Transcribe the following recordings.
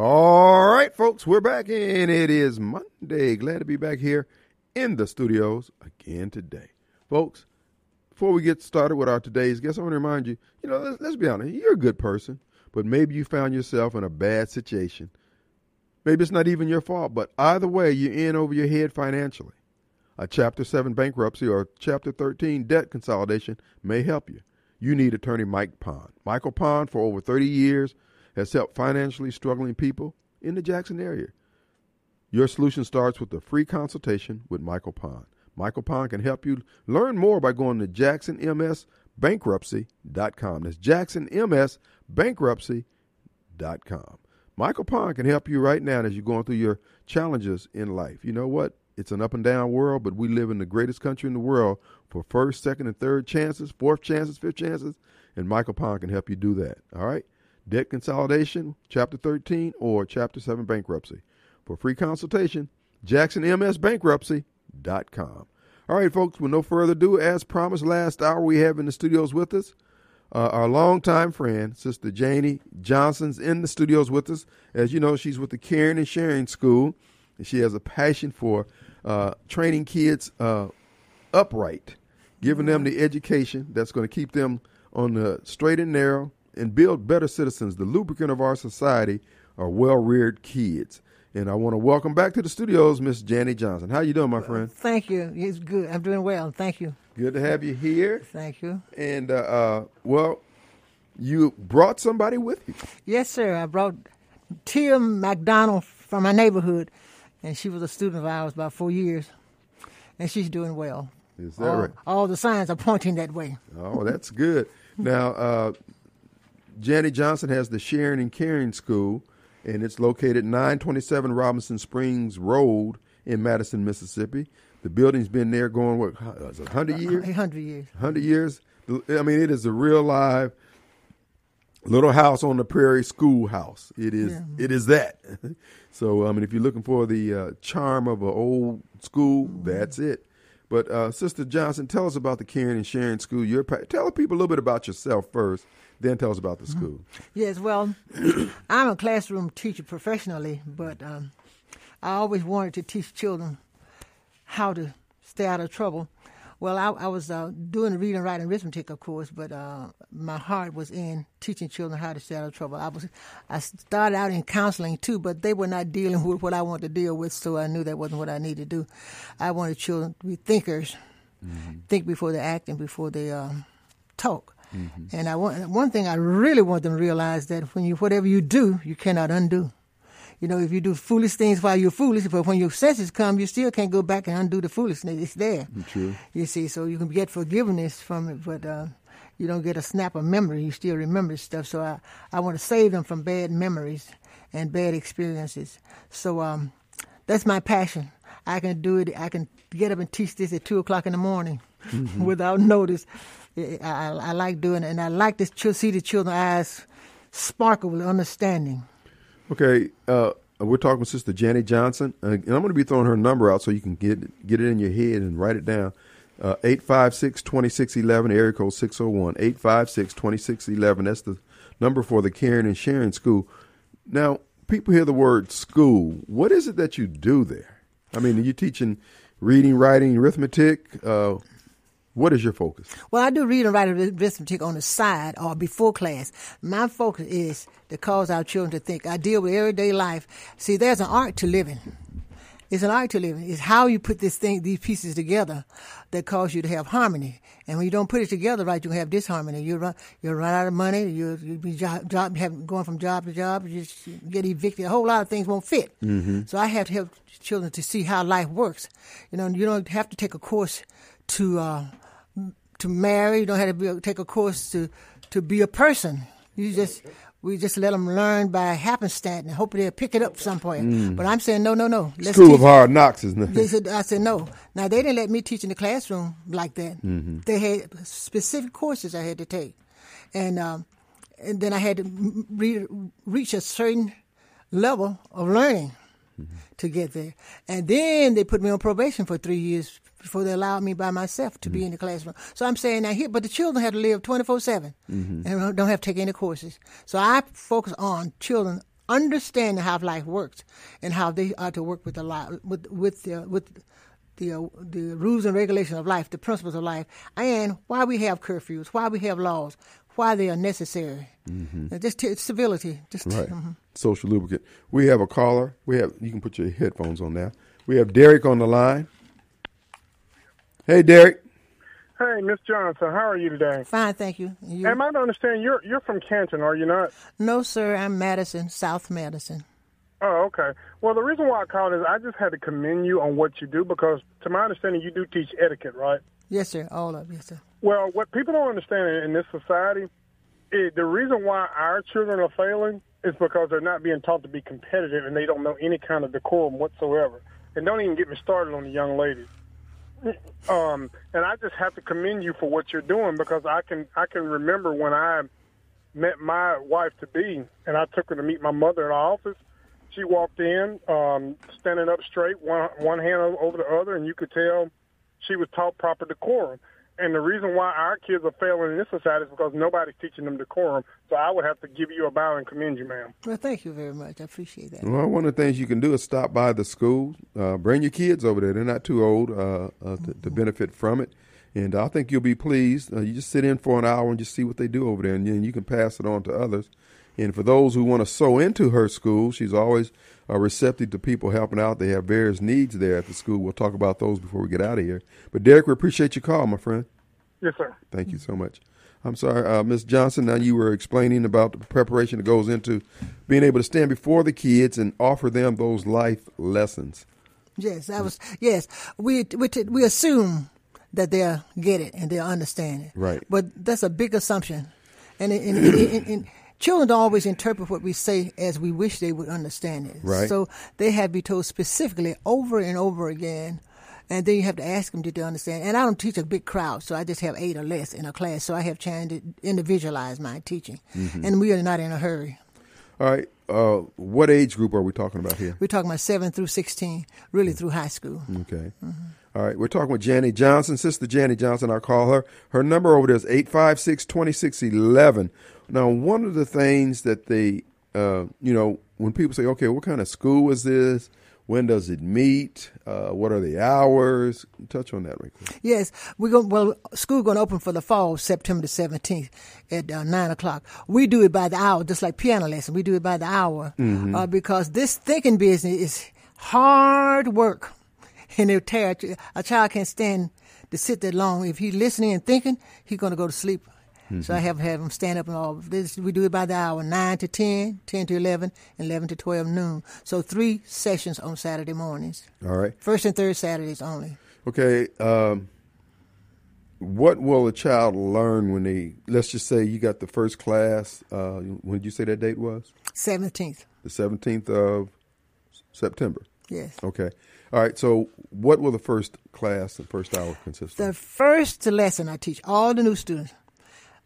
All right, folks, we're back and it is Monday. Glad to be back here in the studios again today. Folks, before we get started with our today's guest, I want to remind you, you know, let's, let's be honest, you're a good person, but maybe you found yourself in a bad situation. Maybe it's not even your fault, but either way, you're in over your head financially. A Chapter 7 bankruptcy or Chapter 13 debt consolidation may help you. You need attorney Mike Pond. Michael Pond, for over 30 years, has helped financially struggling people in the Jackson area. Your solution starts with a free consultation with Michael Pond. Michael Pond can help you learn more by going to jacksonmsbankruptcy.com. That's jacksonmsbankruptcy.com. Michael Pond can help you right now as you're going through your challenges in life. You know what? It's an up and down world, but we live in the greatest country in the world for first, second, and third chances, fourth chances, fifth chances, and Michael Pond can help you do that. All right? Debt consolidation, Chapter 13, or Chapter 7 bankruptcy. For free consultation, jacksonmsbankruptcy.com. All right, folks, with no further ado, as promised last hour, we have in the studios with us uh, our longtime friend, Sister Janet Johnson's in the studios with us. As you know, she's with the Caring and Sharing School, and she has a passion for uh, training kids uh, upright, giving them the education that's going to keep them on the straight and narrow and build better citizens. The lubricant of our society are well-reared kids. And I want to welcome back to the studios, Miss Janet Johnson. How you doing, my friend? Thank you. It's good. I'm doing well. Thank you. Good to have you here. Thank you. And uh, uh, well, you brought somebody with you. Yes, sir. I brought Tia McDonald from my neighborhood, and she was a student of ours about four years, and she's doing well. Is that all, right? All the signs are pointing that way. Oh, that's good. now, uh, Janet Johnson has the Sharing and Caring School, and it's located 927 Robinson Springs Road in Madison, Mississippi. The building's been there going what, is it 100 years? 100 years. 100 years. I mean, it is a real live little house on the prairie schoolhouse. It is. Yeah. It is that. so, I mean, if you're looking for the uh, charm of an old school, that's it. But uh, Sister Johnson, tell us about the Caring and Sharing School. Your tell people a little bit about yourself first, then tell us about the school. Yes, well, I'm a classroom teacher professionally, but um, I always wanted to teach children how to stay out of trouble. Well, I, I was uh, doing the reading, writing, arithmetic, of course, but uh, my heart was in teaching children how to stay out of trouble. I was, I started out in counseling too, but they were not dealing with what I wanted to deal with, so I knew that wasn't what I needed to do. I wanted children to be thinkers, mm-hmm. think before they act and before they um, talk. Mm-hmm. And I want one thing I really want them to realize that when you whatever you do, you cannot undo. You know, if you do foolish things while you're foolish, but when your senses come, you still can't go back and undo the foolishness. It's there. True. You see, so you can get forgiveness from it, but uh, you don't get a snap of memory. You still remember stuff. So I, I want to save them from bad memories and bad experiences. So um, that's my passion. I can do it. I can get up and teach this at two o'clock in the morning mm-hmm. without notice. I, I, like doing it, and I like to see the children's eyes sparkle with understanding. Okay, uh, we're talking with Sister Janet Johnson, uh, and I'm going to be throwing her number out so you can get get it in your head and write it down. Uh, 856 2611, area code 601. 856 2611. That's the number for the Caring and Sharing School. Now, people hear the word school. What is it that you do there? I mean, are you teaching reading, writing, arithmetic? Uh, what is your focus? Well, I do read and write arithmetic on the side or before class. My focus is to cause our children to think. I deal with everyday life. See, there's an art to living. It's an art to living. It's how you put this thing, these pieces together, that cause you to have harmony. And when you don't put it together right, you have disharmony. You run, you run out of money. You you be job, job have, going from job to job. You just get evicted. A whole lot of things won't fit. Mm-hmm. So I have to help children to see how life works. You know, you don't have to take a course to. Uh, to marry. You don't have to be, take a course to to be a person. You just we just let them learn by happenstance and hope they'll pick it up some point. Mm. But I'm saying no, no, no. Let's School of hard knocks, isn't it? They said, I said no. Now they didn't let me teach in the classroom like that. Mm-hmm. They had specific courses I had to take, and um, and then I had to re- reach a certain level of learning mm-hmm. to get there. And then they put me on probation for three years before they allowed me by myself to mm-hmm. be in the classroom. So I'm saying now here, but the children have to live 24 7 mm-hmm. and don't have to take any courses. So I focus on children understanding how life works and how they are to work with the life, with with the, with the uh, the rules and regulations of life, the principles of life, and why we have curfews, why we have laws, why they are necessary. Mm-hmm. Just t- civility, just right. Mm-hmm. Social lubricant. We have a caller. We have. You can put your headphones on now. We have Derek on the line. Hey, Derek. Hey, Miss Johnson, how are you today? Fine, thank you. you. Am I to understand you're you're from Canton, are you not? No, sir. I'm Madison, South Madison. Oh, okay. Well, the reason why I called is I just had to commend you on what you do because, to my understanding, you do teach etiquette, right? Yes, sir. All of yes, sir. Well, what people don't understand in this society, is the reason why our children are failing is because they're not being taught to be competitive and they don't know any kind of decorum whatsoever. And don't even get me started on the young ladies. Um, and I just have to commend you for what you're doing because I can I can remember when I met my wife to be, and I took her to meet my mother in the office. She walked in, um, standing up straight, one one hand over the other, and you could tell she was taught proper decorum. And the reason why our kids are failing in this society is because nobody's teaching them decorum. So I would have to give you a bow and commend you, ma'am. Well, thank you very much. I appreciate that. Well, one of the things you can do is stop by the school, uh, bring your kids over there. They're not too old uh, uh, to, to, benefit from it. And I think you'll be pleased. Uh, you just sit in for an hour and just see what they do over there, and then you can pass it on to others. And for those who want to sow into her school, she's always uh, receptive to people helping out. They have various needs there at the school. We'll talk about those before we get out of here. But Derek, we appreciate your call, my friend. Yes, sir. Thank you so much. I'm sorry, uh, Ms. Johnson. Now you were explaining about the preparation that goes into being able to stand before the kids and offer them those life lessons. Yes, that was yes. We we we assume that they'll get it and they'll understand it. Right. But that's a big assumption, and, and, and, and children don't always interpret what we say as we wish they would understand it. Right. So they have to be told specifically over and over again. And then you have to ask them, did they understand? And I don't teach a big crowd, so I just have eight or less in a class. So I have chance to individualize my teaching. Mm-hmm. And we are not in a hurry. All right. Uh, what age group are we talking about here? We're talking about 7 through 16, really through high school. Okay. Mm-hmm. All right. We're talking with Janet Johnson, Sister Janet Johnson, I'll call her. Her number over there is 856 2611. Now, one of the things that they, uh, you know, when people say, okay, what kind of school is this? When does it meet? Uh, what are the hours? Touch on that right quick. Yes, we're going. Well, school going to open for the fall, September the seventeenth at uh, nine o'clock. We do it by the hour, just like piano lesson. We do it by the hour mm-hmm. uh, because this thinking business is hard work, and it tear a child can't stand to sit that long. If he's listening and thinking, he's going to go to sleep. Mm-hmm. So I have have them stand up and all. This we do it by the hour, nine to 10, 10 to 11, 11 to twelve noon. So three sessions on Saturday mornings. All right. First and third Saturdays only. Okay. Um, what will a child learn when they? Let's just say you got the first class. Uh, when did you say that date was? Seventeenth. The seventeenth of September. Yes. Okay. All right. So, what will the first class, the first hour consist of? The first lesson I teach all the new students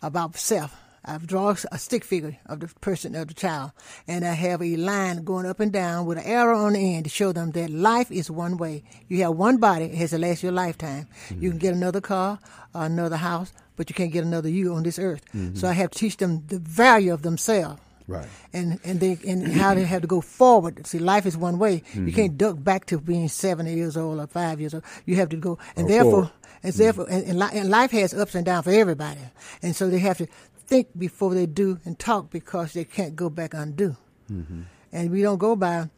about self. I've drawn a stick figure of the person, of the child, and I have a line going up and down with an arrow on the end to show them that life is one way. You have one body, it has to last your lifetime. Mm-hmm. You can get another car or another house, but you can't get another you on this earth. Mm-hmm. So I have to teach them the value of themselves. Right. And and they and how they have to go forward. See, life is one way. Mm-hmm. You can't duck back to being seven years old or five years old. You have to go, and or therefore. Forward and therefore, and, and, life has ups and downs for everybody. And so they have to think before they do and talk because they can't go back undo. Mm-hmm. And we don't go by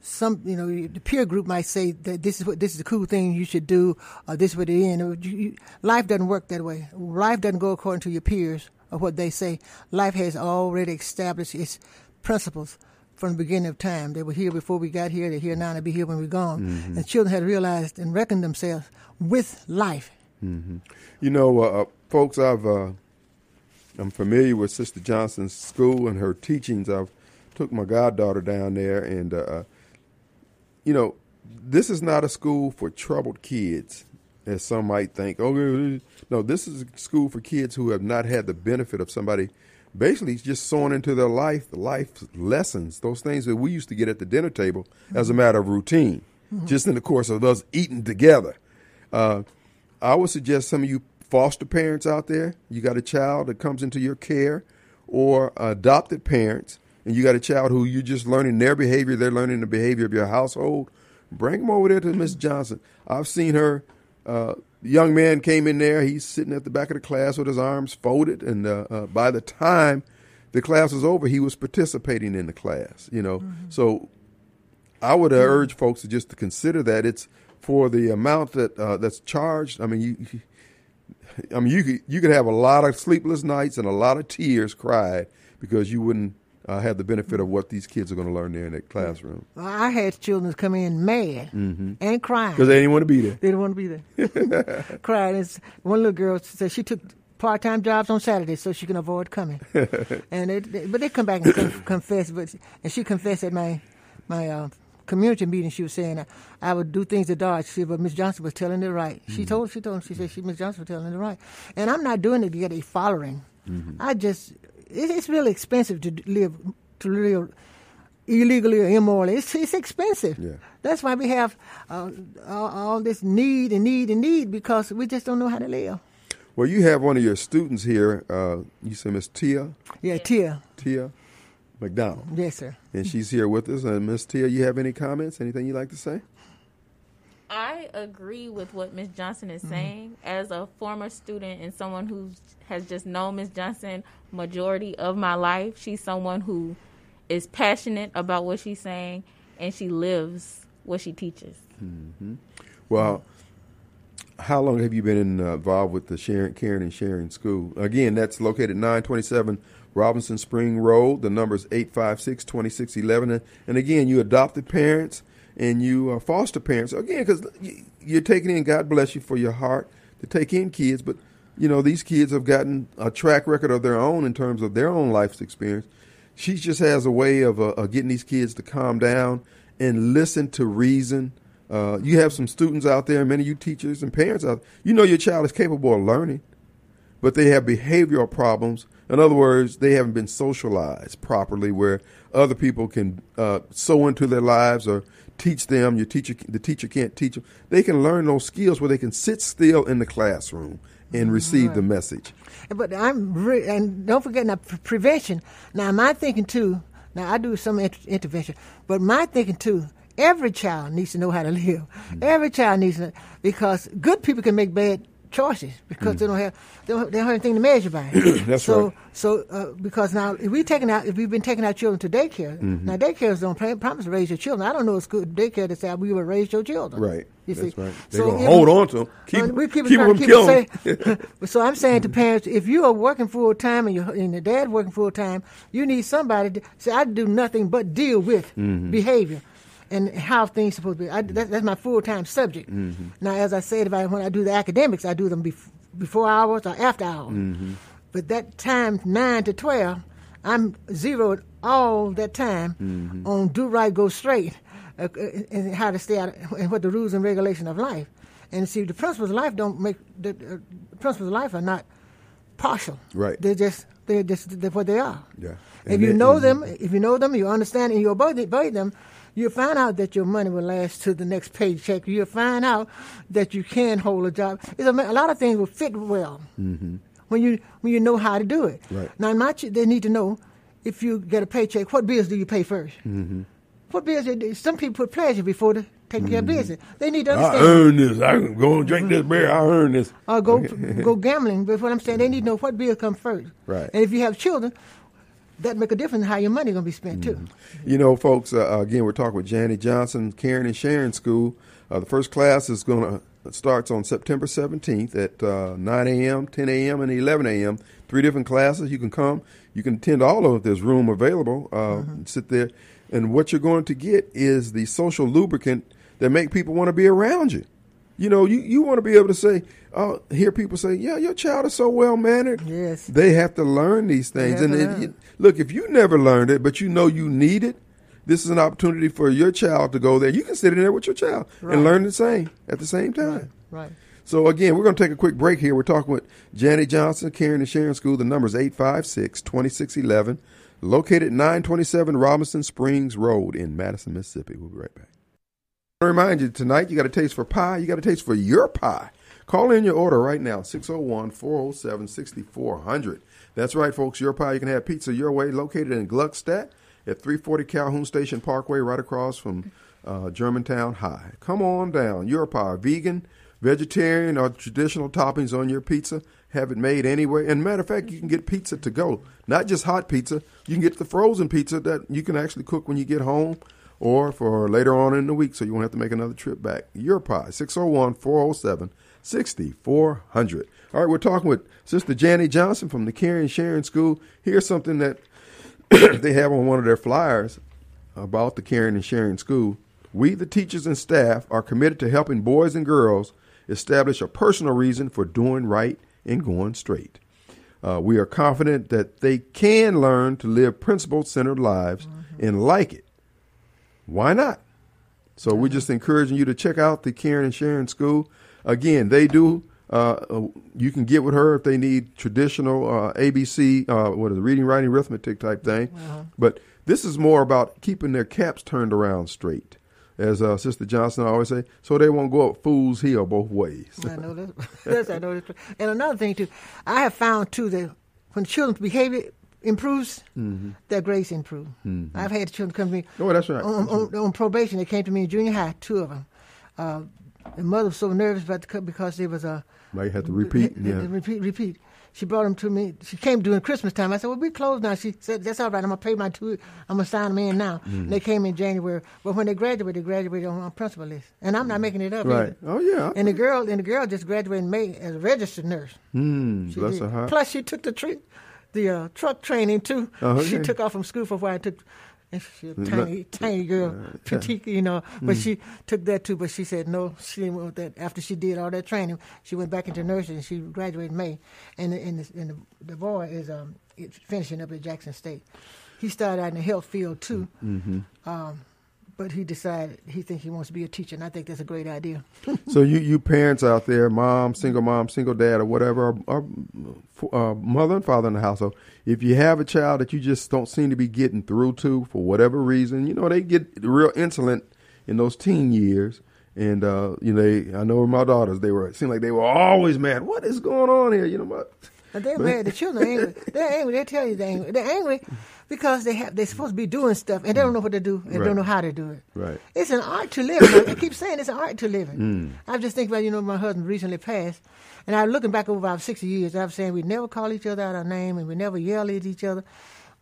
some, you know, the peer group might say that this is what this is the cool thing you should do, or this is what it is. Life doesn't work that way. Life doesn't go according to your peers or what they say. Life has already established its principles from the beginning of time. They were here before we got here. They're here now. They'll be here when we're gone. Mm-hmm. And children had realized and reckoned themselves with life. Mm-hmm. You know, uh, uh, folks, I've uh, I'm familiar with Sister Johnson's school and her teachings. I've took my goddaughter down there, and uh, uh, you know, this is not a school for troubled kids, as some might think. Oh, no, this is a school for kids who have not had the benefit of somebody basically just sowing into their life, life lessons, those things that we used to get at the dinner table as a matter of routine, mm-hmm. just in the course of us eating together. Uh, I would suggest some of you foster parents out there, you got a child that comes into your care, or adopted parents, and you got a child who you're just learning their behavior, they're learning the behavior of your household, bring them over there to Miss Johnson. I've seen her. Uh, young man came in there. He's sitting at the back of the class with his arms folded, and uh, uh, by the time the class was over, he was participating in the class. You know, mm-hmm. so I would mm-hmm. urge folks to just to consider that it's for the amount that uh, that's charged. I mean, you, I mean, you could you could have a lot of sleepless nights and a lot of tears cried because you wouldn't uh, have the benefit of what these kids are going to learn there in that classroom. Well, I had children come in mad mm-hmm. and crying because they didn't want to be there. They didn't want to be there. crying. It's, one little girl said she took part-time jobs on Saturdays so she can avoid coming. and they, but they come back and confess. But and she confessed at my my uh, community meeting, she was saying I, I would do things to Dodge. She but Miss Johnson was telling it right. She mm-hmm. told, she told, she said, she Miss Johnson was telling it right. And I'm not doing it to get a following. Mm-hmm. I just, it, it's really expensive to live, to live illegally or immorally. It's, it's expensive. Yeah. That's why we have uh, all, all, this need and need and need because we just don't know how to live. Well, you have one of your students here. Uh, you say Miss Tia. Yeah, Tia. Tia. McDonald. Yes, sir. And she's here with us. And Miss Tia, you have any comments? Anything you'd like to say? I agree with what Miss Johnson is mm-hmm. saying. As a former student and someone who has just known Miss Johnson majority of my life, she's someone who is passionate about what she's saying and she lives what she teaches. Mm-hmm. Well, how long have you been uh, involved with the Sharing, Caring and Sharing School? Again, that's located 927 Robinson Spring Road. The number is 856 2611. And again, you adopted parents and you uh, foster parents. Again, because you're taking in, God bless you for your heart to take in kids, but you know, these kids have gotten a track record of their own in terms of their own life's experience. She just has a way of, uh, getting these kids to calm down and listen to reason. Uh, you have some students out there, many of you teachers and parents out. You know your child is capable of learning, but they have behavioral problems in other words, they haven't been socialized properly where other people can uh, sow into their lives or teach them. Your teacher, the teacher can't teach them. They can learn those skills where they can sit still in the classroom and receive right. the message. But I'm re- and don't forget now prevention. Now my thinking too. Now I do some inter- intervention, but my thinking too. Every child needs to know how to live. Mm-hmm. Every child needs to because good people can make bad choices because mm. they don't have they don't, they don't have anything to measure by. That's so, right. So uh, because now if we taking out if we've been taking our children to daycare, mm-hmm. now daycares don't pay, promise to raise your children. I don't know it's good daycare to say we will raise your children. Right. You That's see. Right. They're so gonna hold on to them. Keep, we keep, keep them keep Say, so I'm saying to parents, if you are working full time and, your and the dad working full time, you need somebody to say I do nothing but deal with mm-hmm. behavior and how things supposed to be. I, that, that's my full time subject. Mm-hmm. Now, as I said, if I, when I do the academics, I do them bef- before hours or after hours. Mm-hmm. But that time, nine to twelve, I'm zeroed all that time mm-hmm. on do right, go straight, uh, uh, and how to stay out, and what the rules and regulations of life. And see, the principles of life don't make the uh, principles of life are not partial. Right. They're just they're just they're what they are. Yeah. And if you know them, if you know them, you understand, and you obey, them, You'll find out that your money will last to the next paycheck. You'll find out that you can hold a job. It's a, a lot of things will fit well mm-hmm. when you when you know how to do it. Right. Now, my they need to know if you get a paycheck, what bills do you pay 1st mm-hmm. What bills? Some people put pleasure before the taking mm-hmm. care of mm-hmm. business. They need to understand. I earn this. I can go and drink this beer. I earn this. Or go go gambling. But what I'm saying, they need to know what bill comes first. Right. And if you have children, that make a difference in how your money going to be spent too. Mm-hmm. You know, folks. Uh, again, we're talking with Janet Johnson, Caring and Sharing School. Uh, the first class is going to uh, starts on September 17th at uh, 9 a.m., 10 a.m., and 11 a.m. Three different classes. You can come. You can attend all of. There's room available. Uh, mm-hmm. Sit there, and what you're going to get is the social lubricant that make people want to be around you. You know, you, you want to be able to say, uh, hear people say, "Yeah, your child is so well mannered." Yes, they have to learn these things. And it, it, look, if you never learned it, but you know you need it, this is an opportunity for your child to go there. You can sit in there with your child right. and learn the same at the same time. Right. right. So again, we're going to take a quick break here. We're talking with Janet Johnson, Caring and Sharing School. The number is 856-2611, located 927 Robinson Springs Road in Madison, Mississippi. We'll be right back. I remind you tonight, you got a taste for pie. You got a taste for your pie. Call in your order right now, 601 407 6400. That's right, folks. Your pie, you can have pizza your way, located in Gluckstadt at 340 Calhoun Station Parkway, right across from uh, Germantown High. Come on down. Your pie, vegan, vegetarian, or traditional toppings on your pizza. Have it made anyway. And matter of fact, you can get pizza to go, not just hot pizza. You can get the frozen pizza that you can actually cook when you get home or for later on in the week so you won't have to make another trip back. Your Pie, 601 407 6400. All right, we're talking with Sister Janet Johnson from the Caring Sharing School. Here's something that they have on one of their flyers about the Caring and Sharing School. We, the teachers and staff, are committed to helping boys and girls establish a personal reason for doing right and going straight. Uh, we are confident that they can learn to live principle centered lives mm-hmm. and like it. Why not? So we're just encouraging you to check out the Caring and Sharing School. Again, they do. Uh, uh you can get with her if they need traditional uh, ABC, uh, what is it, reading, writing, arithmetic type thing. Uh-huh. But this is more about keeping their caps turned around straight as uh, Sister Johnson always say, so they won't go up Fool's Hill both ways. I know that. yes, I know that. And another thing too, I have found too that when children's behavior improves, mm-hmm. their grades improve. Mm-hmm. I've had children come to me. Oh, that's right. On, on, on, probation, they came to me in junior high, two of them. The mother was so nervous about the cut because there was a. Might have to repeat. Yeah. Repeat, repeat she brought them to me. She came during Christmas time. I said, "Well, we closed now." She said, "That's all right. I'm gonna pay my two. I'm gonna sign them in now." Mm-hmm. They came in January, but when they graduated, they graduated on a principal list, and I'm not mm. making it up. Right? Either. Oh yeah. And the girl and the girl just graduated in May as a registered nurse. Mm, bless did. her heart. Plus, she took the tre- the uh, truck training too. Oh, okay. She took off from school for a while. Took she's a tiny, tiny girl, petite, you know. But mm. she took that too. But she said no, she didn't want that. After she did all that training, she went back into nursing. and She graduated in May, and the, and, the, and the, the boy is um, finishing up at Jackson State. He started out in the health field too. Mm-hmm. Um, but he decided he thinks he wants to be a teacher, and I think that's a great idea. so you you parents out there, mom, single mom, single dad, or whatever, or, or uh, mother and father in the household, if you have a child that you just don't seem to be getting through to for whatever reason, you know they get real insolent in those teen years. And uh, you know, they, I know my daughters, they were it seemed like they were always mad. What is going on here? You know, what? they're mad. The children are angry. They're angry. They tell you they're angry. They're angry because they have they're supposed to be doing stuff and they don't know what to do and right. don't know how to do it. Right. It's an art to live. I keep saying it's an art to live. Mm. I just think about you know my husband recently passed, and I'm looking back over about sixty years. I was saying we never call each other out our name and we never yell at each other.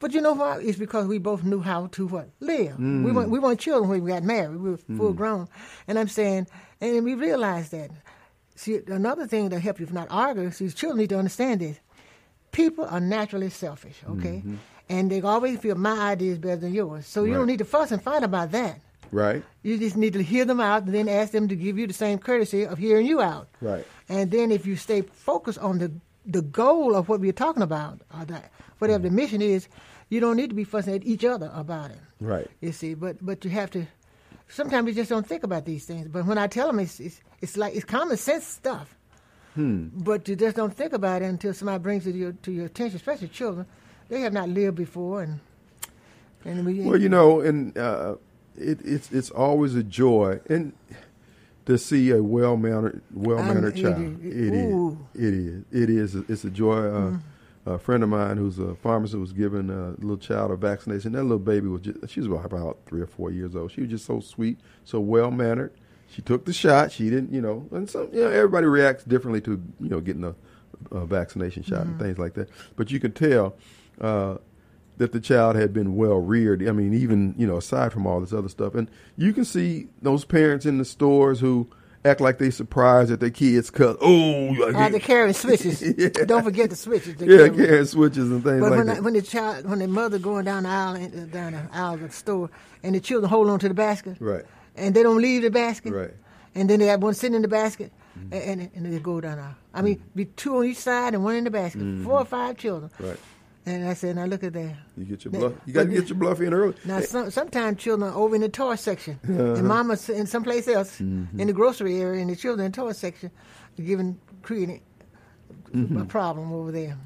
But you know why? It's because we both knew how to what live. Mm. We weren't we weren't children when we got married. We were full mm. grown, and I'm saying, and we realized that. See, another thing to help you if not argue, see, children need to understand this. People are naturally selfish, okay? Mm-hmm and they always feel my idea is better than yours. So you right. don't need to fuss and fight about that. Right. You just need to hear them out and then ask them to give you the same courtesy of hearing you out. Right. And then if you stay focused on the the goal of what we're talking about, or that whatever mm the mission is, you don't need to be fussing at each other about it. Right. You see, but but you have to. Sometimes we just don't think about these things. But when I tell them, it's it's, it's like it's common sense stuff. Hmm. But you just don't think about it until somebody brings it to your, to your attention, especially children they have not lived before, and and we. Well, you know, and uh, it, it's it's always a joy and to see a well mannered well mannered child. It, it, it is. It is. It is. It's a joy. Uh, mm. A friend of mine who's a pharmacist was giving a little child a vaccination. That little baby was just, she was about three or four years old. She was just so sweet, so well mannered. She took the shot. She didn't, you know, and some, you know, everybody reacts differently to, you know, getting a, a vaccination shot mm-hmm. and things like that. But you can tell uh, that the child had been well reared. I mean, even you know, aside from all this other stuff, and you can see those parents in the stores who act like they surprised that their kids cut. Oh, uh, they're carrying switches. yeah. Don't forget the switches. Yeah, carrying switches and things but like when that. I, when the child, when the mother going down the aisle, uh, down the aisle of the store, and the children hold on to the basket, right, and they don't leave the basket, right, and then they have one sitting in the basket, mm-hmm. and, and, and they go down the aisle. I mean, mm-hmm. be two on each side and one in the basket, mm-hmm. four or five children, right. And I said, now look at that. You get your bluff. You got to get your bluff in early. Now, some, sometimes children are over in the toy section, uh-huh. and mama's in someplace else mm-hmm. in the grocery area, and the children in the toy section are giving creating mm-hmm. a problem over there.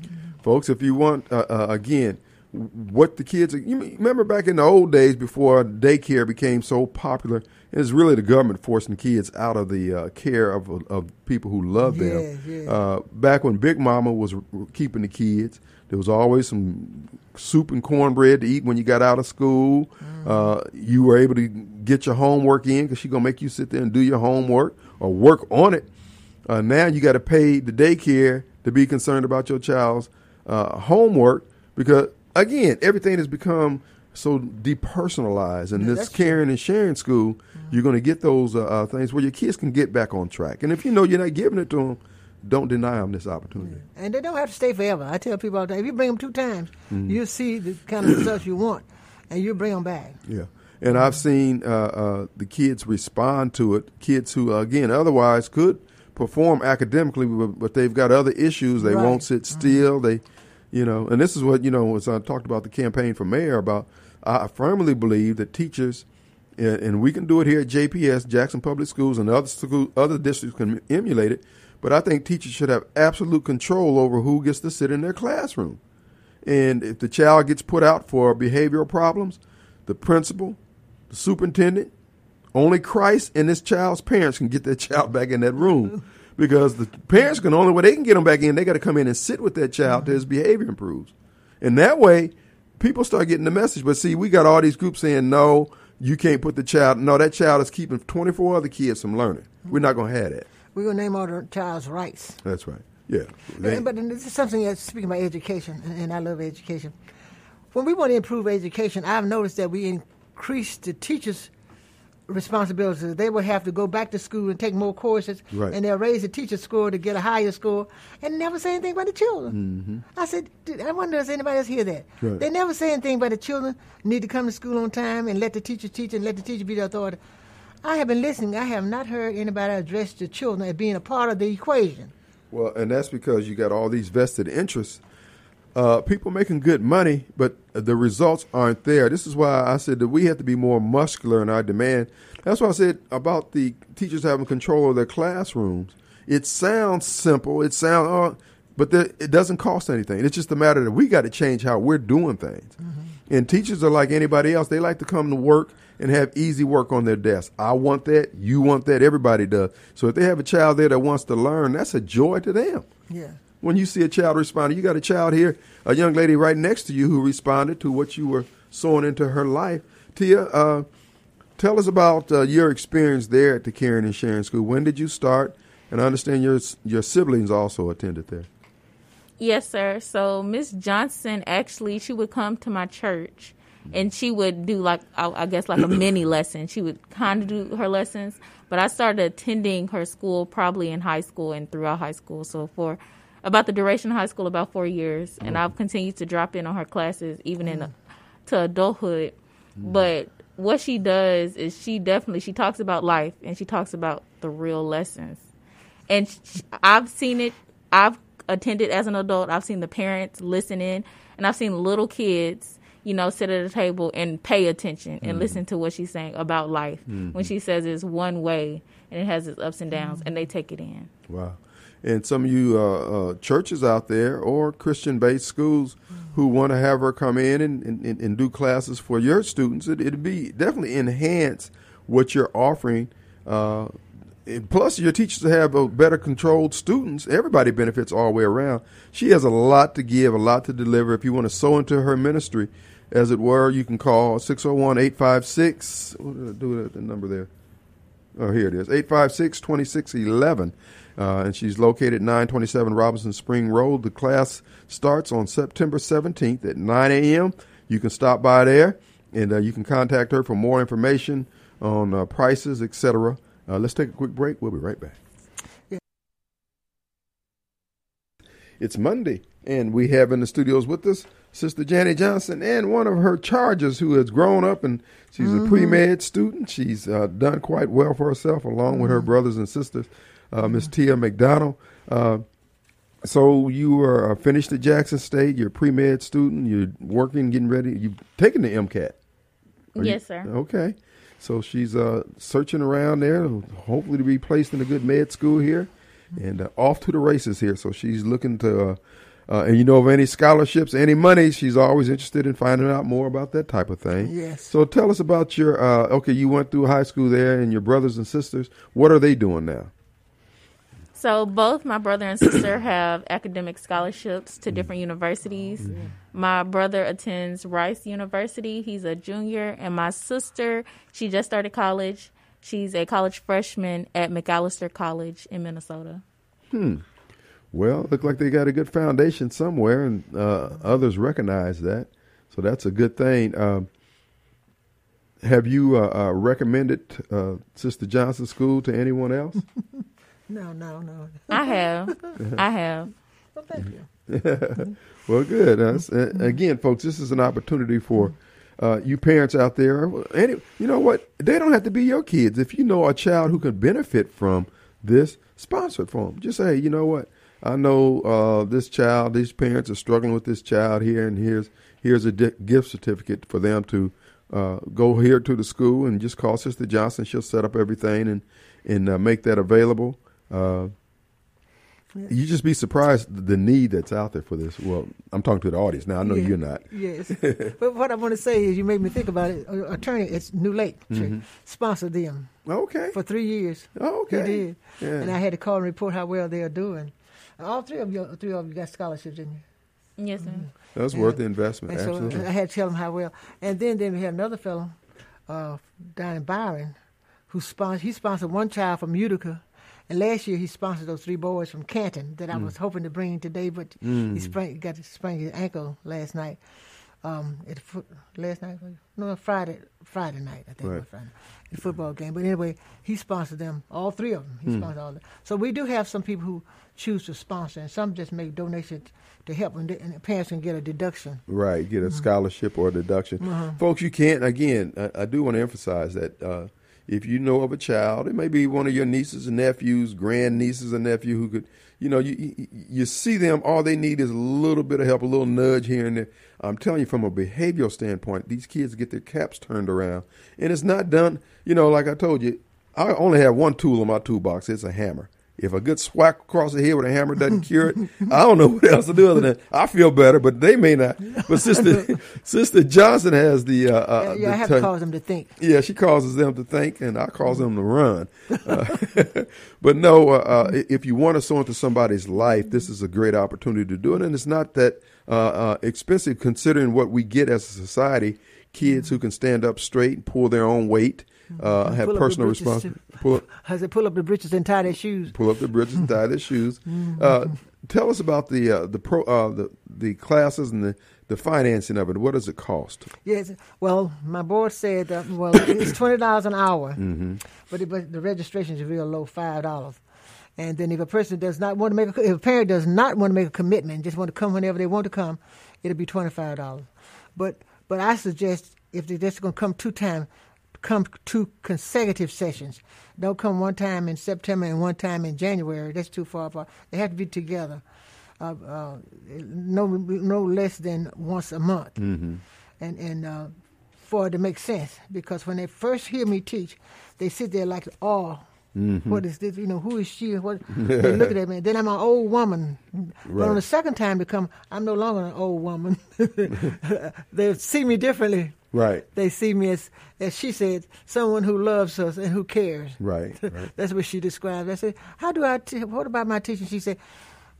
Folks, if you want, uh, uh, again, what the kids, you remember back in the old days before daycare became so popular, it's really the government forcing the kids out of the uh, care of, of people who love them. Yeah, yeah. Uh, back when Big Mama was keeping the kids, There was always some soup and cornbread to eat when you got out of school. Uh, you were able to get your homework in because she's gonna make you sit there and do your homework or work on it. Uh, now you got to pay the daycare to be concerned about your child's uh, homework because again, everything has become so depersonalized. And Yeah, this caring and sharing school, you're going to get those uh, uh, things where your kids can get back on track. And if you know you're not giving it to them, don't deny them this opportunity. And they don't have to stay forever. I tell people all the time, if you bring them two times, you'll see the kind of results you want, and you'll bring them back. Yeah. And I've seen uh, uh, the kids respond to it. Kids who, again, otherwise could perform academically, but, but they've got other issues. They Right. won't sit still. They, you know, and this is what you know. As I talked about the campaign for mayor, about I firmly believe that teachers, and, and we can do it here at JPS, Jackson Public Schools, and other school, other districts can emulate it. But I think teachers should have absolute control over who gets to sit in their classroom. And if the child gets put out for behavioral problems, the principal, the superintendent, only Christ and this child's parents can get that child back in that room. Because the parents can only way they can get them back in, they got to come in and sit with that child till his behavior improves. And that way, people start getting the message. But see, we got all these groups saying, no, you can't put the child, no, that child is keeping 24 other kids from learning. We're not going to have that. We're going to name all the child's rights. That's right. Yeah. They- But then this is something that's speaking about education, and- and I love education. When we want to improve education, I've noticed that we increase the teachers' responsibilities. They will have to go back to school and take more courses, Right. and they'll raise the teacher score to get a higher score, and never say anything about the children. Mm-hmm. I said, "Dude, I wonder if anybody else hear that. Right. They never say anything about the children need to come to school on time and let the teacher teach and let the teacher be the authority. I have been listening. I have not heard anybody address the children as being a part of the equation. Well, and that's because you got all these vested interests. Uh, people making good money, but the results aren't there. This is why I said that we have to be more muscular in our demand. That's why I said about the teachers having control of their classrooms. It sounds simple. It sounds, uh, but the, it doesn't cost anything. It's just a matter that we got to change how we're doing things. And teachers are like anybody else. They like to come to work and have easy work on their desk. I want that. You want that. Everybody does. So if they have a child there that wants to learn, that's a joy to them. Yeah. When you see a child responding, you got a child here, a young lady right next to you who responded to what you were sowing into her life. Tia, uh, tell us about uh, your experience there at the Caring and Sharing School. When did you start? And I understand your your siblings also attended there. Yes, sir. So Miss Johnson actually she would come to my church and she would do like I, I guess like a mini lesson. She would kind of do her lessons, but I started attending her school probably in high school and throughout high school. So for about the duration of high school, about four years, and mm-hmm. I've continued to drop in on her classes even in mm. to adulthood. Mm. But what she does is she definitely she talks about life and she talks about the real lessons and sh- I've seen it. I've attended as an adult. I've seen the parents listening, and I've seen little kids, you know, sit at a table and pay attention and listen to what she's saying about life. When she says it's one way and it has its ups and downs, and they take it in. Wow. And some of you uh, uh, churches out there or Christian based schools who want to have her come in and, and, and do classes for your students, it, it'd be definitely enhance what you're offering. Uh, and plus, your teachers have a better controlled students. Everybody benefits all the way around. She has a lot to give, a lot to deliver. If you want to sow into her ministry, as it were, you can call 601 856. What did I do the number there? Oh, here it is 856 2611. Uh, and she's located 927 Robinson Spring Road. The class starts on September 17th at 9 a.m. You can stop by there and uh, you can contact her for more information on uh, prices, etc. Uh, let's take a quick break. We'll be right back. It's Monday, and we have in the studios with us Sister Janet Johnson and one of her charges who has grown up and she's a pre med student. She's uh, done quite well for herself along with her brothers and sisters, uh, Miss Tia McDonald. Uh, so you are uh, finished at Jackson State. You're a pre med student. You're working, getting ready. You've taken the MCAT. Are you- Yes, sir. Okay. So she's uh, searching around there, hopefully to be placed in a good med school here, and uh, off to the races here. So she's looking to, uh, and you know of any scholarships, any money, she's always interested in finding out more about that type of thing. Yes. So tell us about your. Uh, okay, you went through high school there, and your brothers and sisters. What are they doing now? So both my brother and sister have academic scholarships to different universities. My brother attends Rice University. He's a junior, and my sister, she just started college. She's a college freshman at Macalester College in Minnesota. Well, look like they got a good foundation somewhere, and uh, others recognize that. So that's a good thing. Um, have you uh, uh, recommended uh, Sister Johnson School to anyone else? No, no, no. I have, I have. Well, thank you. well, good. Uh, uh, again, folks, this is an opportunity for uh, you parents out there. Any, you know what? They don't have to be your kids. If you know a child who can benefit from this, sponsor it for them. Just say, you know what? I know uh, this child. These parents are struggling with this child here, and here's here's a di- gift certificate for them to uh, go here to the school and just call Sister Johnson. She'll set up everything and and uh, make that available. Uh, you just be surprised the need that's out there for this. Well, I'm talking to the audience now. I know Yeah. you're not. Yes. but what I want to say is, you made me think about it. Uh, Attorney, it's New Lake Church, sponsored them Okay. for three years. Oh, okay. He did. Yeah. And I had to call and report how well they are doing. All three of you, three of you got scholarships, didn't you? Yes, ma'am. That's Yeah. worth the investment. And so Absolutely. I had to tell them how well. And then then we had another fellow uh, down in Byram who sponsored. He sponsored one child from Utica, and last year he sponsored those three boys from Canton that I Mm. was hoping to bring today, but he sprained, got to sprain his ankle last night. Um, at last night, no, Friday, Friday night, I think it was Friday, the football game. But anyway, he sponsored them, all three of them. He sponsored all of them. So we do have some people who choose to sponsor, and some just make donations to help, and, the- and the parents can get a deduction. Right, get a Mm-hmm. scholarship or a deduction. Folks, you can't, again, I, I do want to emphasize that uh, if you know of a child, it may be one of your nieces and nephews, grand nieces and nephew who could, you know, you, you see them, all they need is a little bit of help, a little nudge here and there. I'm telling you, from a behavioral standpoint, these kids get their caps turned around. And it's not done, you know, like I told you, I only have one tool in my toolbox it's a hammer. If a good swack across the head with a hammer doesn't cure it, I don't know what else to do other than I feel better, but they may not. But Sister Sister Johnson has the uh, uh, yeah, I the have touch- to cause them to think. yeah, she causes them to think, and I cause them to run. Uh, but no, uh, uh, if you want to sow into somebody's life, this is a great opportunity to do it, and it's not that uh, uh, expensive considering what we get as a society. Kids who can stand up straight and pull their own weight, uh, have up personal responsibility. Pull, I said, pull up the breeches and tie their shoes. pull up the britches and tie their shoes. Uh, tell us about the uh, the pro uh, the the classes and the the financing of it. What does it cost? Yes. Well, my board said, uh, well, it's twenty dollars an hour, but, it, but the registration is real low, five dollars. And then if a person does not want to make, a, if a parent does not want to make a commitment, just want to come whenever they want to come, it'll be twenty five dollars. But but I suggest if they're just going to come two times, come two consecutive sessions. Don't come one time in September and one time in January. That's too far apart. They have to be together. Uh, uh, no no less than once a month and and uh, for it to make sense. Because when they first hear me teach, they sit there like, "Oh, what is this? You know, who is she? What?" they look at me. Then I'm an old woman. But on the second time to come, I'm no longer an old woman. they see me differently. Right, They see me as, as she said, someone who loves us and who cares. right, right. That's what she described. I said, "How do I? T- what about my teaching?" She said,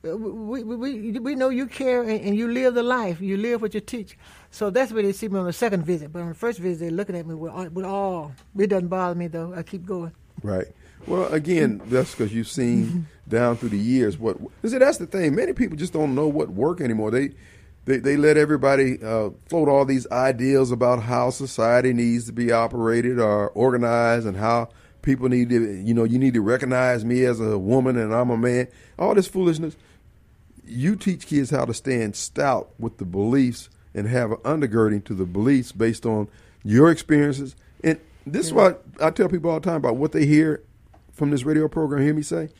"Uh, "We we we, know you care and, and you live the life. You live what you teach." So that's where they see me on the second visit. But on the first visit, they're looking at me with, all- with all. It doesn't bother me though. I keep going. Right. Well, again, that's because you've seen down through the years what. See, that's the thing. Many people just don't know what work anymore. They, they, they let everybody uh, float all these ideas about how society needs to be operated or organized, and how people need to, you know, you need to recognize me as a woman and I'm a man. All this foolishness. You teach kids how to stand stout with the beliefs and have an undergirding to the beliefs based on your experiences. And this is what I tell people all the time about what they hear from this radio program. Hear me say,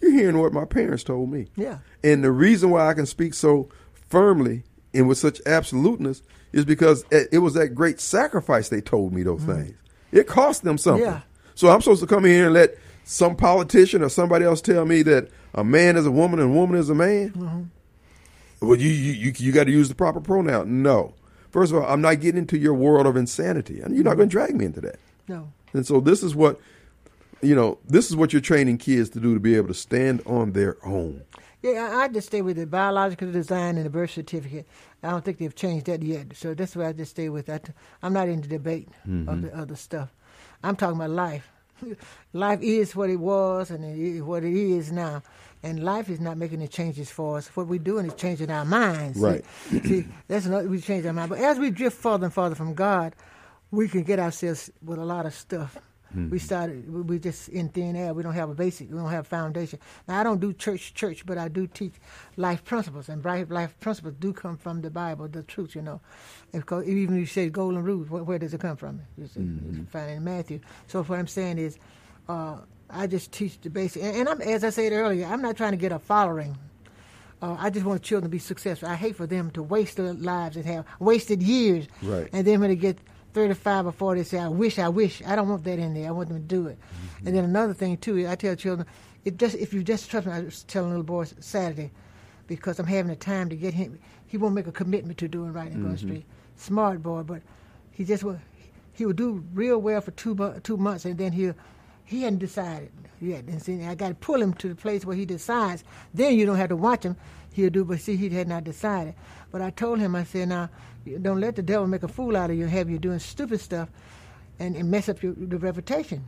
you're hearing what my parents told me. Yeah. And the reason why I can speak so firmly and with such absoluteness is because it was that great sacrifice they told me those mm-hmm. things. It cost them something. Yeah. So I'm supposed to come in here and let some politician or somebody else tell me that a man is a woman and a woman is a man? Mm-hmm. Well, you you you, you got to use the proper pronoun. No. First of all, I'm not getting into your world of insanity, and you're not going to drag me into that. No. And so this is what you know, this is what you're training kids to do to be able to stand on their own. Yeah, I, I just stay with the biological design and the birth certificate. I don't think they've changed that yet. So that's why I just stay with that. I'm not into debate Mm-hmm. of the other stuff. I'm talking about life. life is what it was and it is what it is now. And life is not making the changes for us. What we're doing is changing our minds. Right. See, that's not we change our mind. But as we drift farther and farther from God, we can get ourselves with a lot of stuff. We started. we- just in thin air. We don't have a basic. We don't have a foundation. Now I don't do church, church, but I do teach life principles, and bright life principles do come from the Bible, the truth. You know, because even if you say golden rules, where, where does it come from? You see, it's found in Matthew. So what I'm saying is, uh, I just teach the basic. And, and I'm, as I said earlier, I'm not trying to get a following. Uh, I just want children to be successful. I hate for them to waste their lives and have wasted years. Right. And then when they get 35 or 40, they say, I wish, I wish. I don't want that in there. I want them to do it. Mm-hmm. And then another thing, too, I tell children, it just if you just trust me, I was telling little boys Saturday, because I'm having the time to get him, he won't make a commitment to doing right and going straight. Smart boy, but he just will, he will do real well for two, two months, and then he'll, he hadn't decided yet. And see, I got to pull him to the place where he decides. Then you don't have to watch him. He'll do, but see, he had not decided. But I told him, I said, now, don't let the devil make a fool out of you have you doing stupid stuff and, and mess up your the reputation.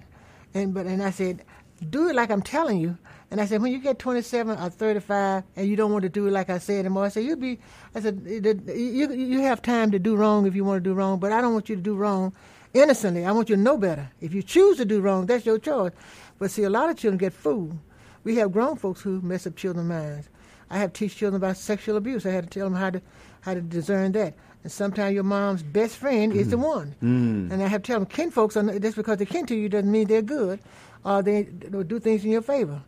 And but and I said, do it like I'm telling you. And I said, when you get 27 or 35 and you don't want to do it like I said anymore, I said, you'll be, I said, you, you have time to do wrong if you want to do wrong, but I don't want you to do wrong innocently. I want you to know better. If you choose to do wrong, that's your choice. But see, a lot of children get fooled. We have grown folks who mess up children's minds. I have to teach children about sexual abuse. I had to tell them how to how to discern that. And sometimes your mom's best friend is the mm. one. Mm. And I have to tell them, kin folks, are, just because they're kin to you doesn't mean they're good, or they they'll do things in your favor.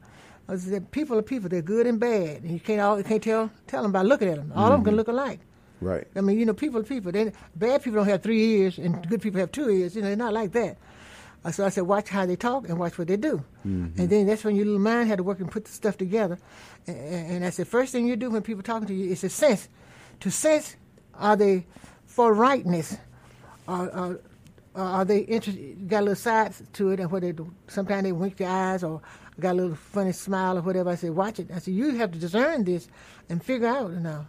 People are people; they're good and bad. And you can't all you can't tell tell them by looking at them. All of them can mm-hmm. look alike. Right. I mean, you know, people are people. They, bad people don't have three ears, and good people have two ears. You know, they're not like that. So I said, watch how they talk and watch what they do. Mm-hmm. And then that's when your little mind had to work and put the stuff together. And, and that's the first thing you do when people talking to you is to sense. To sense, are they for rightness? Or, or are they interested, got a little side to it and what they do? Sometimes they wink their eyes or got a little funny smile or whatever. I said, watch it. I said, you have to discern this and figure out now.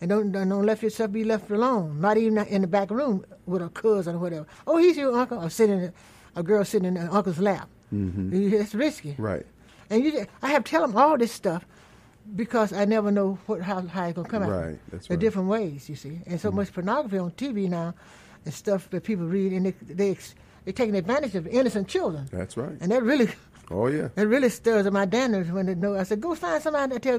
And don't, don't don't let yourself be left alone. Not even in the back room with a cousin or whatever. Oh, he's your uncle. Or sitting, in, a girl sitting in her uncle's lap. Mm-hmm. It's risky. Right. And you, I have to tell them all this stuff because I never know what how, how it's gonna come out. Right, that's In right. different ways, you see. And so much pornography on TV now, and stuff that people read, and they, they, they're taking advantage of innocent children. That's right. And that really. Oh yeah. It really stirs up my danders when they know. I said, "Go find somebody that tell,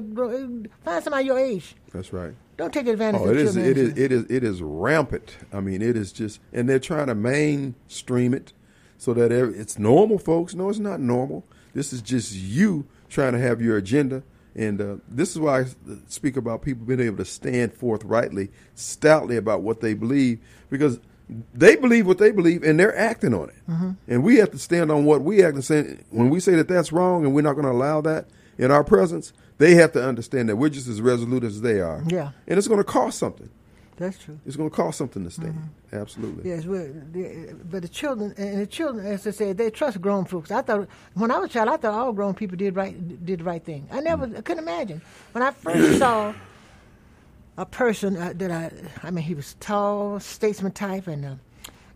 find somebody your age. That's right. Don't take advantage Oh, of it is. It is. It is. It is rampant. I mean, it is just, and they're trying to mainstream it so that it's normal, folks. No, it's not normal. This is just you trying to have your agenda, and uh, this is why I speak about people being able to stand forthrightly, stoutly about what they believe, because they believe what they believe, and they're acting on it. Mm-hmm. And we have to stand on what we act and say. When we say that that's wrong, and we're not going to allow that in our presence, they have to understand that we're just as resolute as they are. Yeah. And it's going to cost something. That's true. It's going to cost something to stand. Mm-hmm. Absolutely. Yes, but the children and the children, as I said, they trust grown folks. I thought when I was a child, I thought all grown people did right did the right thing. I never I couldn't imagine when I first saw a person uh, that I I mean he was tall, statesman type, and uh,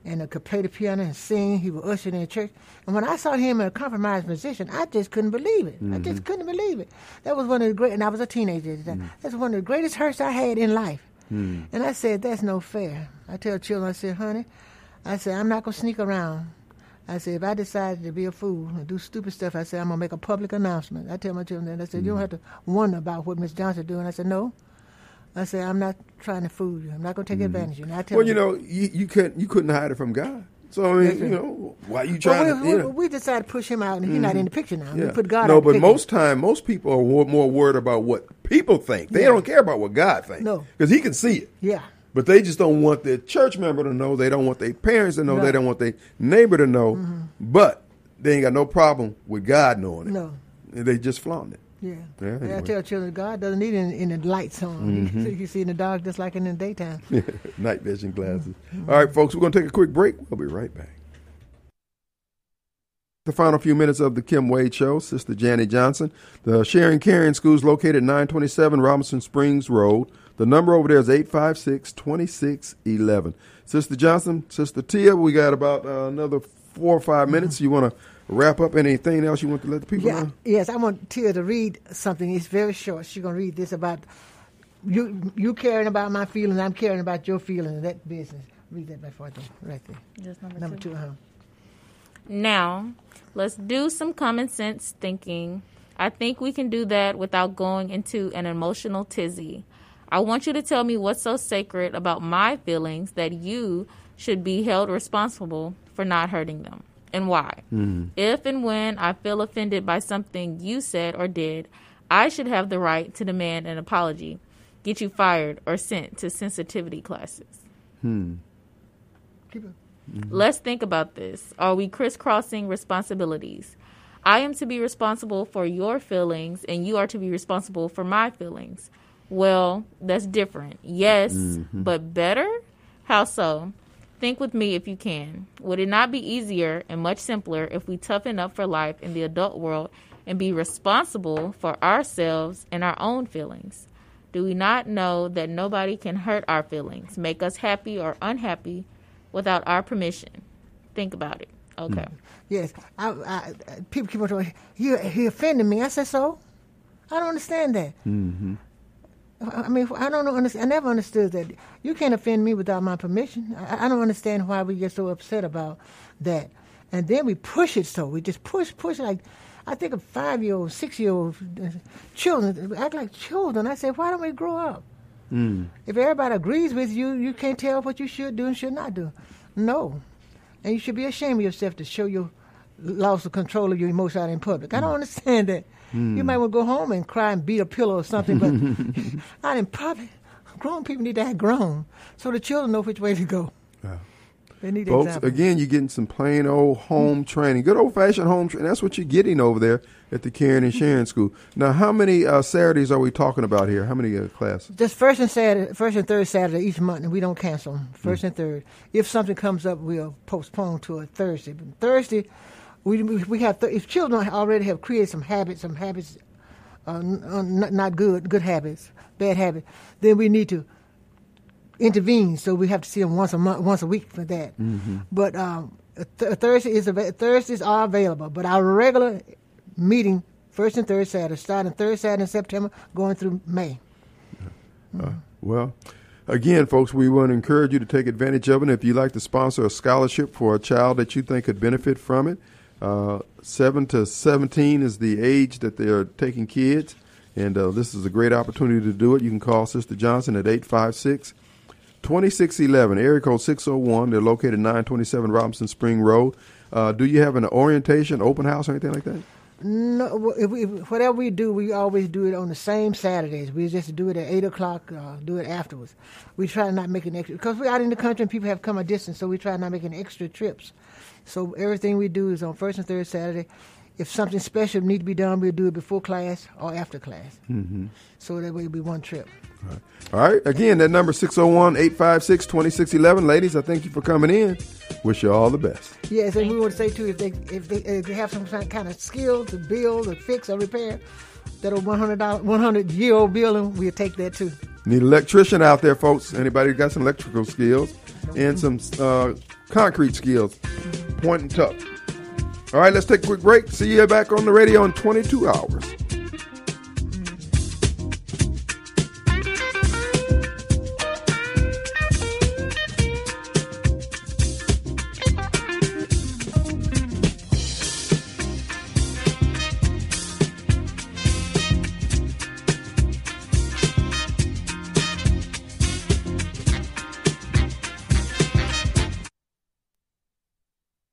and uh, could play the piano and sing. He was ushered in the church, and when I saw him in a compromised position, I just couldn't believe it. I just couldn't believe it. That was one of the great, and I was a teenager. At the time. That's one of the greatest hurts I had in life. Hmm. And I said, that's no fair. I tell children, I said, honey, I said, I'm not going to sneak around. I said, if I decided to be a fool and do stupid stuff, I said, I'm going to make a public announcement. I tell my children that. I said, you don't hmm. have to wonder about what Miss Johnson doing. I said, no. I said, I'm not trying to fool you. I'm not going to take hmm. advantage of you. And I tell Well, you know, you, you couldn't you couldn't hide it from God. So I mean, you know, why you Well, trying we, to? we, You know, we decided to push him out, and he's not in the picture now. yeah. We put God no, but most time, most people are more, worried about what people think. They Yeah. don't care about what God thinks. No. because He can see it. Yeah. But they just don't want their church member to know. They don't want their parents to know. They don't want their neighbor to know. Mm-hmm. But they ain't got no problem with God knowing it. No. And they just flaunt it. Yeah. Yeah, And I tell children, God doesn't need any, any lights on. Mm-hmm. You see in the dark just like in the daytime. Night vision glasses. All right, folks, we're going to take a quick break. We'll be right back. the final few minutes of the Kim Wade Show. Sister Janet Johnson. The Sharing Caring School is located at 927 Robinson Springs Road. The number over there is 856 2611. Sister Johnson, Sister Tia, we got about uh, another four or five minutes. You want to wrap up anything else you want to let the people Yeah, know? yes, I want Tia to read something. It's very short. She's gonna read this about you. You caring about my feelings. I'm caring about your feelings. That business. Read that before I do. Right there. Just number, Number two. two. Uh-huh. Now, let's do some common sense thinking. I think we can do that without going into an emotional tizzy. I want you to tell me what's so sacred about my feelings that you should be held responsible for not hurting them and why. Mm-hmm. If and when I feel offended by something you said or did, I should have the right to demand an apology, get you fired, or sent to sensitivity classes. Hmm. Keep it. Mm-hmm. Let's think about this. Are we crisscrossing responsibilities? I am to be responsible for your feelings, and you are to be responsible for my feelings. Well, that's different. Yes, mm-hmm. but better? How so? Think with me if you can. Would it not be easier and much simpler if we toughen up for life in the adult world and be responsible for ourselves and our own feelings? Do we not know that nobody can hurt our feelings, make us happy or unhappy without our permission? Think about it. Okay. Yes, I, I, people keep on saying he, he offended me. I said so. I don't understand that. Mm-hmm. I mean, I don't know. underst- I never understood that. You can't offend me without my permission. I, I don't understand why we get so upset about that. And then we push it so. We just push, push like. I think of five year old, six year old uh, children act like children. I say, why don't we grow up? Mm. If everybody agrees with you, you can't tell what you should do and should not do. No. And you should be ashamed of yourself to show your loss of control of your emotions out in public. I don't understand that. You might want to go home and cry and beat a pillow or something, but out in public, grown people need to act grown so the children know which way to go. Yeah. They need Folks, again, you're getting some plain old home training, good old fashioned home training. That's what you're getting over there at the Caring and Sharing School. Now, how many uh, Saturdays are we talking about here? How many uh, classes? Just first and Saturday, first and third Saturday each month, and we don't cancel them. First and third. If something comes up, we'll postpone to a Thursday. But Thursday, we we have th- if children already have created some habits, some habits, uh, n- uh, not, not good, good habits, bad habits, then we need to intervene. So we have to see them once a month, once a week for that. But um, th- Thursday is ava- Thursdays are available, but our regular meeting first and third Saturday, starting third Saturday in September, going through May. Well, again, folks, we want to encourage you to take advantage of it. If you'd like to sponsor a scholarship for a child that you think could benefit from it, uh, 7 to 17 is the age that they're taking kids, and uh, this is a great opportunity to do it. You can call Sister Johnson at 856 2611, area code 601. They're located 927 Robinson Spring Road. Uh, do you have an orientation, open house, or anything like that? No, if we, whatever we do, we always do it on the same Saturdays. We just do it at eight o'clock. Uh, do it afterwards. We try to not make an extra because we're out in the country and people have come a distance, so we try not making extra trips. So everything we do is on first and third Saturday. If something special need to be done, we'll do it before class or after class. Mm-hmm. So that way it'll be one trip. All right. Again, that number 601 856 2611. Ladies, I thank you for coming in. Wish you all the best. Yes, and we want to say too, if they if they, if they have some kind of skill to build or fix or repair, that a one hundred dollar one hundred year old building, we'll take that too. Need an electrician out there, folks. Anybody got some electrical skills and some uh, concrete skills? Point and tuck. All right, let's take a quick break. See you back on the radio in 22 hours.